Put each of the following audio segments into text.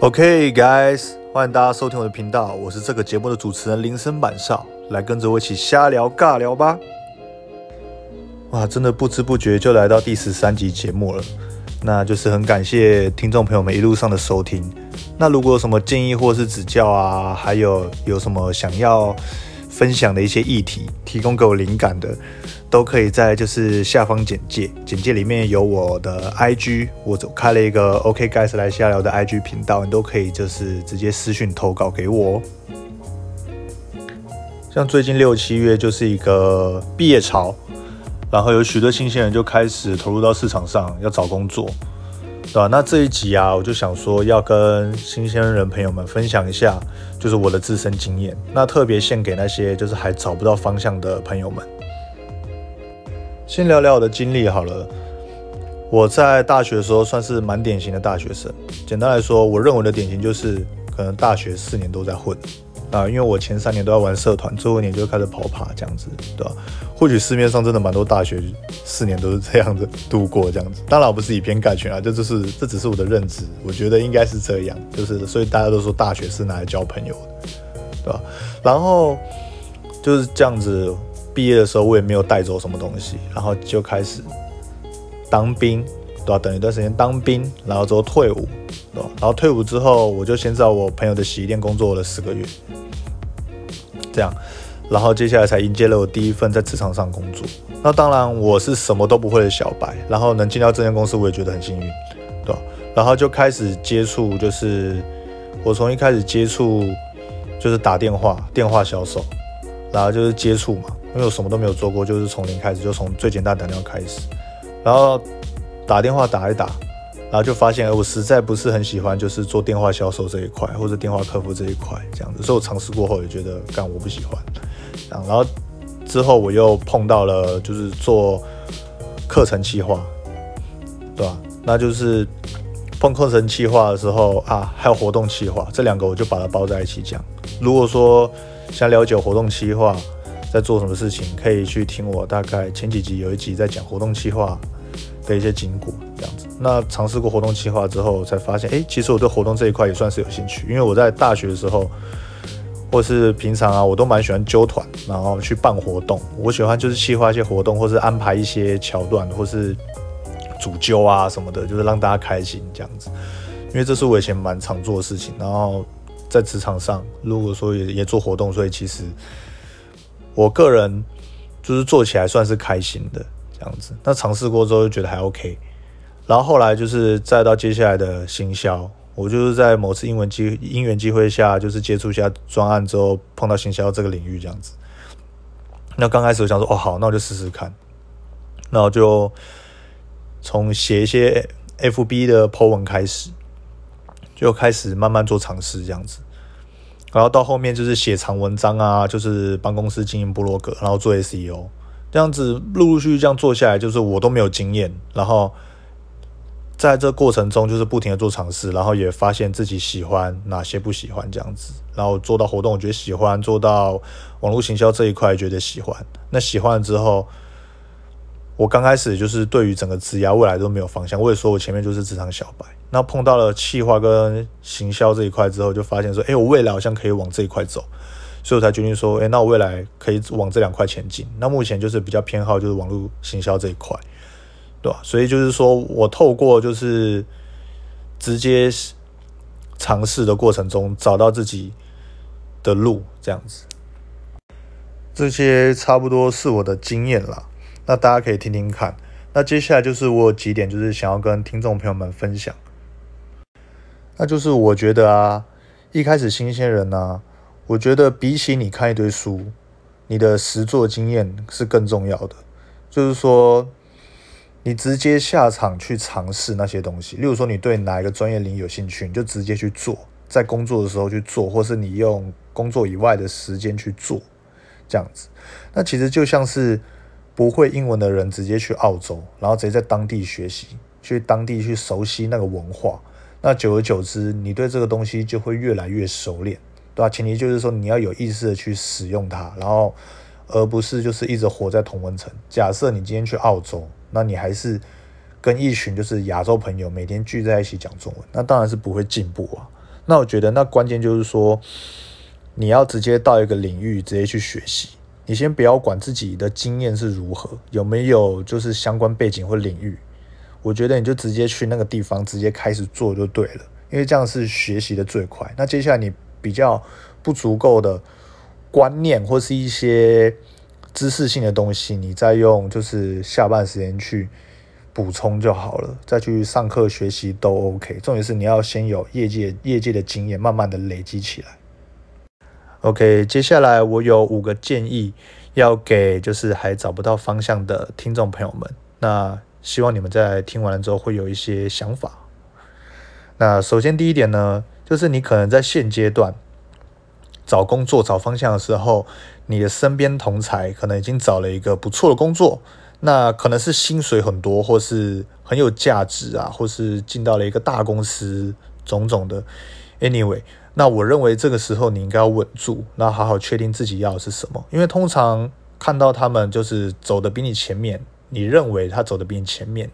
OK guys，欢迎大家收听我的频道，我是这个节目的主持人林森板少，来跟着我一起瞎聊尬聊吧。哇，真的不知不觉就来到第十三集节目了，那就是很感谢听众朋友们一路上的收听。那如果有什么建议或是指教啊，还有有什么想要分享的一些议题，提供给我灵感的。都可以在就是下方简介，简介里面有我的 IG，我开了一个 OK Guys 来瞎聊的 IG 频道，你都可以就是直接私讯投稿给我。哦像最近六七月就是一个毕业潮，然后有许多新鲜人就开始投入到市场上要找工作，对吧？那这一集啊，我就想说要跟新鲜人朋友们分享一下，就是我的自身经验，那特别献给那些就是还找不到方向的朋友们。先聊聊我的经历好了。我在大学的时候算是蛮典型的大学生。简单来说，我认为的典型就是可能大学四年都在混啊，因为我前三年都在玩社团，最后一年就开始跑爬这样子，对吧？或许市面上真的蛮多大学四年都是这样子度过这样子。当然我不是以偏概全啊，这就是这只是我的认知，我觉得应该是这样，就是所以大家都说大学是拿来交朋友的，对吧？然后就是这样子。毕业的时候我也没有带走什么东西，然后就开始当兵，对吧？等一段时间当兵，然后之后退伍，对吧？然后退伍之后，我就先在我朋友的洗衣店工作了四个月，这样，然后接下来才迎接了我第一份在职场上工作。那当然我是什么都不会的小白，然后能进到这间公司，我也觉得很幸运，对吧？然后就开始接触，就是我从一开始接触就是打电话，电话销售，然后就是接触嘛。因为我什么都没有做过，就是从零开始，就从最简单打电话开始，然后打电话打一打，然后就发现我实在不是很喜欢，就是做电话销售这一块或者电话客服这一块这样子，所以我尝试过后也觉得干我不喜欢，然后之后我又碰到了就是做课程企划，对吧？那就是碰课程企划的时候啊，还有活动企划这两个我就把它包在一起讲。如果说想了解活动企划，在做什么事情，可以去听我大概前几集有一集在讲活动计划的一些经过，这样子。那尝试过活动计划之后，才发现，哎，其实我对活动这一块也算是有兴趣。因为我在大学的时候，或是平常啊，我都蛮喜欢揪团，然后去办活动。我喜欢就是计划一些活动，或是安排一些桥段，或是主揪啊什么的，就是让大家开心这样子。因为这是我以前蛮常做的事情。然后在职场上，如果说也也做活动，所以其实。我个人就是做起来算是开心的这样子，那尝试过之后就觉得还 OK，然后后来就是再到接下来的行销，我就是在某次英文机因缘机会下，就是接触一下专案之后，碰到行销这个领域这样子。那刚开始我想说，哦好，那我就试试看，那我就从写一些 FB 的 po 文开始，就开始慢慢做尝试这样子。然后到后面就是写长文章啊，就是帮公司经营部落格，然后做 SEO，这样子陆陆续续这样做下来，就是我都没有经验，然后在这过程中就是不停的做尝试，然后也发现自己喜欢哪些不喜欢这样子，然后做到活动我觉得喜欢，做到网络行销这一块觉得喜欢，那喜欢了之后。我刚开始就是对于整个职业未来都没有方向，我也说我前面就是职场小白。那碰到了企划跟行销这一块之后，就发现说，哎，我未来好像可以往这一块走，所以我才决定说，哎，那我未来可以往这两块前进。那目前就是比较偏好就是网络行销这一块，对吧？所以就是说我透过就是直接尝试的过程中，找到自己的路，这样子。这些差不多是我的经验了。那大家可以听听看。那接下来就是我有几点，就是想要跟听众朋友们分享。那就是我觉得啊，一开始新鲜人呢，我觉得比起你看一堆书，你的实作经验是更重要的。就是说，你直接下场去尝试那些东西。例如说，你对哪一个专业领域有兴趣，你就直接去做，在工作的时候去做，或是你用工作以外的时间去做，这样子。那其实就像是。不会英文的人直接去澳洲，然后直接在当地学习，去当地去熟悉那个文化。那久而久之，你对这个东西就会越来越熟练，对吧？前提就是说你要有意识的去使用它，然后而不是就是一直活在同温层。假设你今天去澳洲，那你还是跟一群就是亚洲朋友每天聚在一起讲中文，那当然是不会进步啊，那我觉得那关键就是说，你要直接到一个领域直接去学习。你先不要管自己的经验是如何，有没有就是相关背景或领域，我觉得你就直接去那个地方直接开始做就对了，因为这样是学习的最快。那接下来你比较不足够的观念或是一些知识性的东西，你再用就是下班时间去补充就好了，再去上课学习都 OK。重点是你要先有业界业界的经验，慢慢的累积起来。OK，接下来我有五个建议要给就是还找不到方向的听众朋友们。那希望你们在听完了之后会有一些想法。那首先第一点呢，就是你可能在现阶段找工作找方向的时候，你的身边同才可能已经找了一个不错的工作，那可能是薪水很多，或是很有价值啊，或是进到了一个大公司，种种的。Anyway。那我认为这个时候你应该要稳住，那好好确定自己要的是什么。因为通常看到他们就是走的比你前面，你认为他走的比你前面，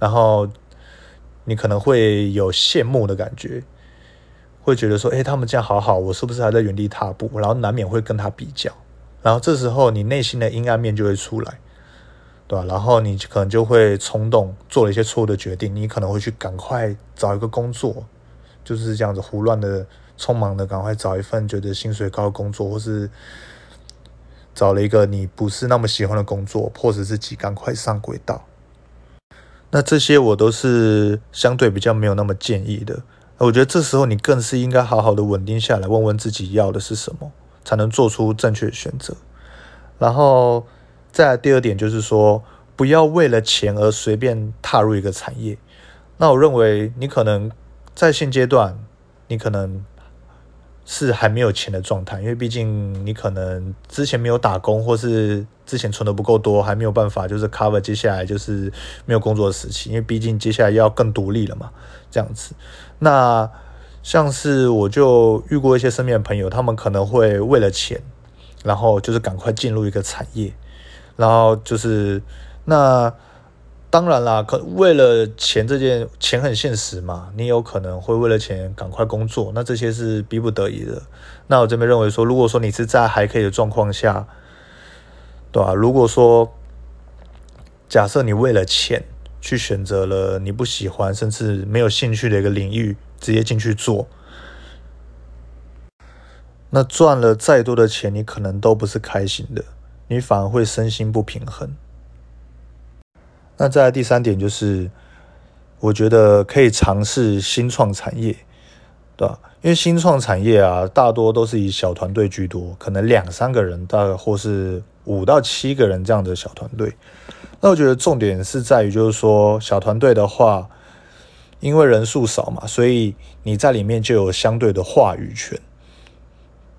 然后你可能会有羡慕的感觉，会觉得说，哎，他们这样好好，我是不是还在原地踏步？然后难免会跟他比较，然后这时候你内心的阴暗面就会出来，对吧？然后你可能就会冲动做了一些错误的决定，你可能会去赶快找一个工作。就是这样子胡乱的、匆忙的，赶快找一份觉得薪水高的工作，或是找了一个你不是那么喜欢的工作，迫使自己赶快上轨道。那这些我都是相对比较没有那么建议的。我觉得这时候你更是应该好好的稳定下来，问问自己要的是什么，才能做出正确的选择。然后再第二点就是说，不要为了钱而随便踏入一个产业。那我认为你可能。在现阶段，你可能是还没有钱的状态，因为毕竟你可能之前没有打工，或是之前存的不够多，还没有办法就是 cover 接下来就是没有工作的时期，因为毕竟接下来要更独立了嘛，这样子。那像是我就遇过一些身边的朋友，他们可能会为了钱，然后就是赶快进入一个产业，然后就是那。当然啦，可为了钱这件钱很现实嘛，你有可能会为了钱赶快工作，那这些是逼不得已的。那我这边认为说，如果说你是在还可以的状况下，对吧？如果说假设你为了钱去选择了你不喜欢甚至没有兴趣的一个领域，直接进去做，那赚了再多的钱，你可能都不是开心的，你反而会身心不平衡。那再第三点就是，我觉得可以尝试新创产业，对吧？因为新创产业啊，大多都是以小团队居多，可能两三个人，大概或是五到七个人这样的小团队。那我觉得重点是在于，就是说小团队的话，因为人数少嘛，所以你在里面就有相对的话语权，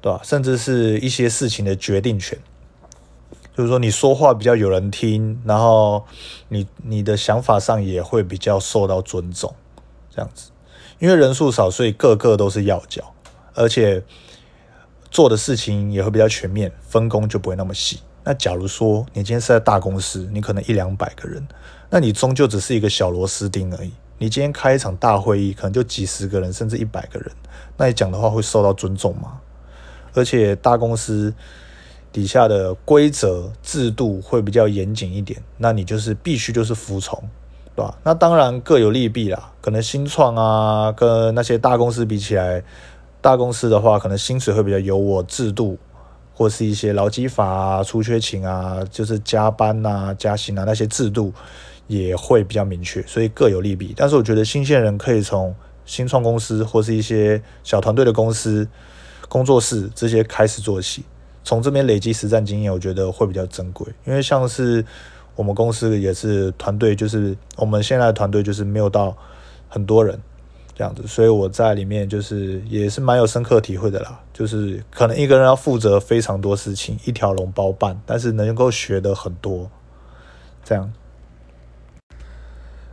对吧？甚至是一些事情的决定权。就是说，你说话比较有人听，然后你你的想法上也会比较受到尊重，这样子。因为人数少，所以个个都是要角，而且做的事情也会比较全面，分工就不会那么细。那假如说你今天是在大公司，你可能一两百个人，那你终究只是一个小螺丝钉而已。你今天开一场大会议，可能就几十个人，甚至一百个人，那你讲的话会受到尊重吗？而且大公司。底下的规则制度会比较严谨一点，那你就是必须就是服从，对吧？那当然各有利弊啦。可能新创啊，跟那些大公司比起来，大公司的话，可能薪水会比较有我制度，或是一些劳基法啊、出缺勤啊，就是加班啊、加薪啊那些制度也会比较明确，所以各有利弊。但是我觉得新鲜人可以从新创公司或是一些小团队的公司、工作室这些开始做起。从这边累积实战经验，我觉得会比较珍贵。因为像是我们公司也是团队，就是我们现在的团队就是没有到很多人这样子，所以我在里面就是也是蛮有深刻体会的啦。就是可能一个人要负责非常多事情，一条龙包办，但是能够学的很多。这样，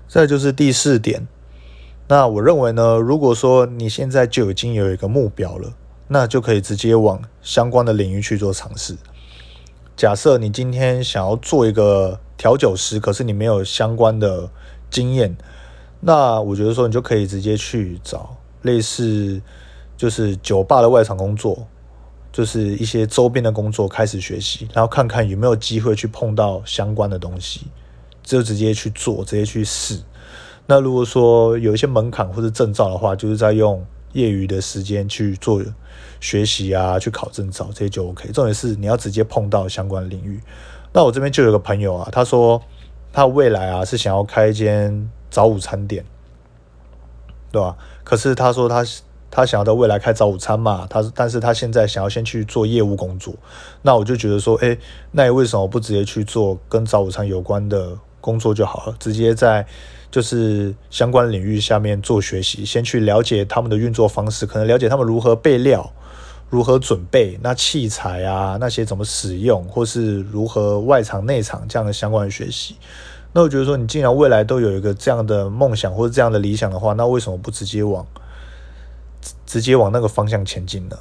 再就是第四点，那我认为呢，如果说你现在就已经有一个目标了。那就可以直接往相关的领域去做尝试。假设你今天想要做一个调酒师，可是你没有相关的经验，那我觉得说你就可以直接去找类似就是酒吧的外场工作，就是一些周边的工作开始学习，然后看看有没有机会去碰到相关的东西，就直接去做，直接去试。那如果说有一些门槛或者证照的话，就是在用业余的时间去做学习啊，去考证照，这些就 OK。重点是你要直接碰到相关领域。那我这边就有个朋友啊，他说他未来啊是想要开一间早午餐店，对吧？可是他说他他想要在未来开早午餐嘛，他但是他现在想要先去做业务工作。那我就觉得说，哎，那你为什么不直接去做跟早午餐有关的工作就好了？直接在就是相关领域下面做学习，先去了解他们的运作方式，可能了解他们如何备料。如何准备那器材啊？那些怎么使用，或是如何外场内场这样的相关的学习？那我觉得说，你既然未来都有一个这样的梦想或者这样的理想的话，那为什么不直接往直接往那个方向前进呢？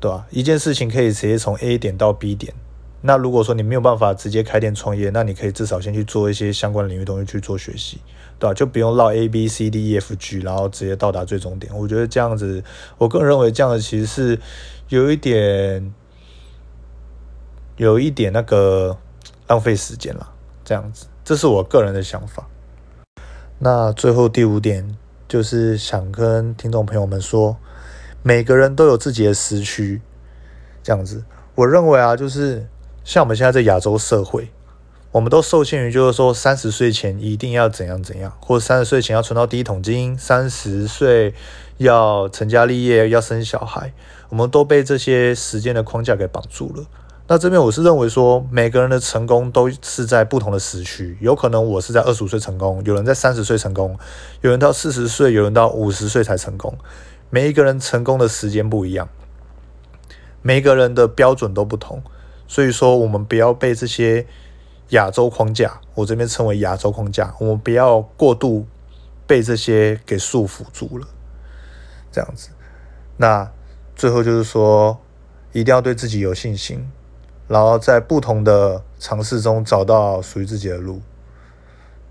对吧？一件事情可以直接从 A 点到 B 点。那如果说你没有办法直接开店创业，那你可以至少先去做一些相关领域东西去做学习，对吧？就不用绕 A B C D E F G，然后直接到达最终点。我觉得这样子，我个人认为这样子其实是。有一点，有一点那个浪费时间了，这样子，这是我个人的想法。那最后第五点就是想跟听众朋友们说，每个人都有自己的时区，这样子。我认为啊，就是像我们现在在亚洲社会，我们都受限于就是说三十岁前一定要怎样怎样，或者三十岁前要存到第一桶金，三十岁要成家立业，要生小孩。我们都被这些时间的框架给绑住了。那这边我是认为说，每个人的成功都是在不同的时区。有可能我是在二十五岁成功，有人在三十岁成功，有人到四十岁，有人到五十岁才成功。每一个人成功的时间不一样，每一个人的标准都不同。所以说，我们不要被这些亚洲框架，我这边称为亚洲框架，我们不要过度被这些给束缚住了。这样子，那。最后就是说，一定要对自己有信心，然后在不同的尝试中找到属于自己的路，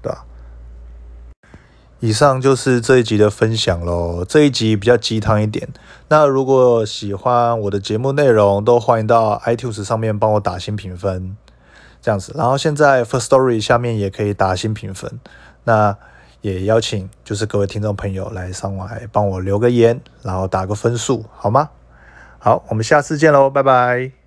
对吧？以上就是这一集的分享喽。这一集比较鸡汤一点。那如果喜欢我的节目内容，都欢迎到 iTunes 上面帮我打新评分，这样子。然后现在 First Story 下面也可以打新评分。那也邀请就是各位听众朋友来上来帮我留个言，然后打个分数，好吗？好，我们下次见喽，拜拜。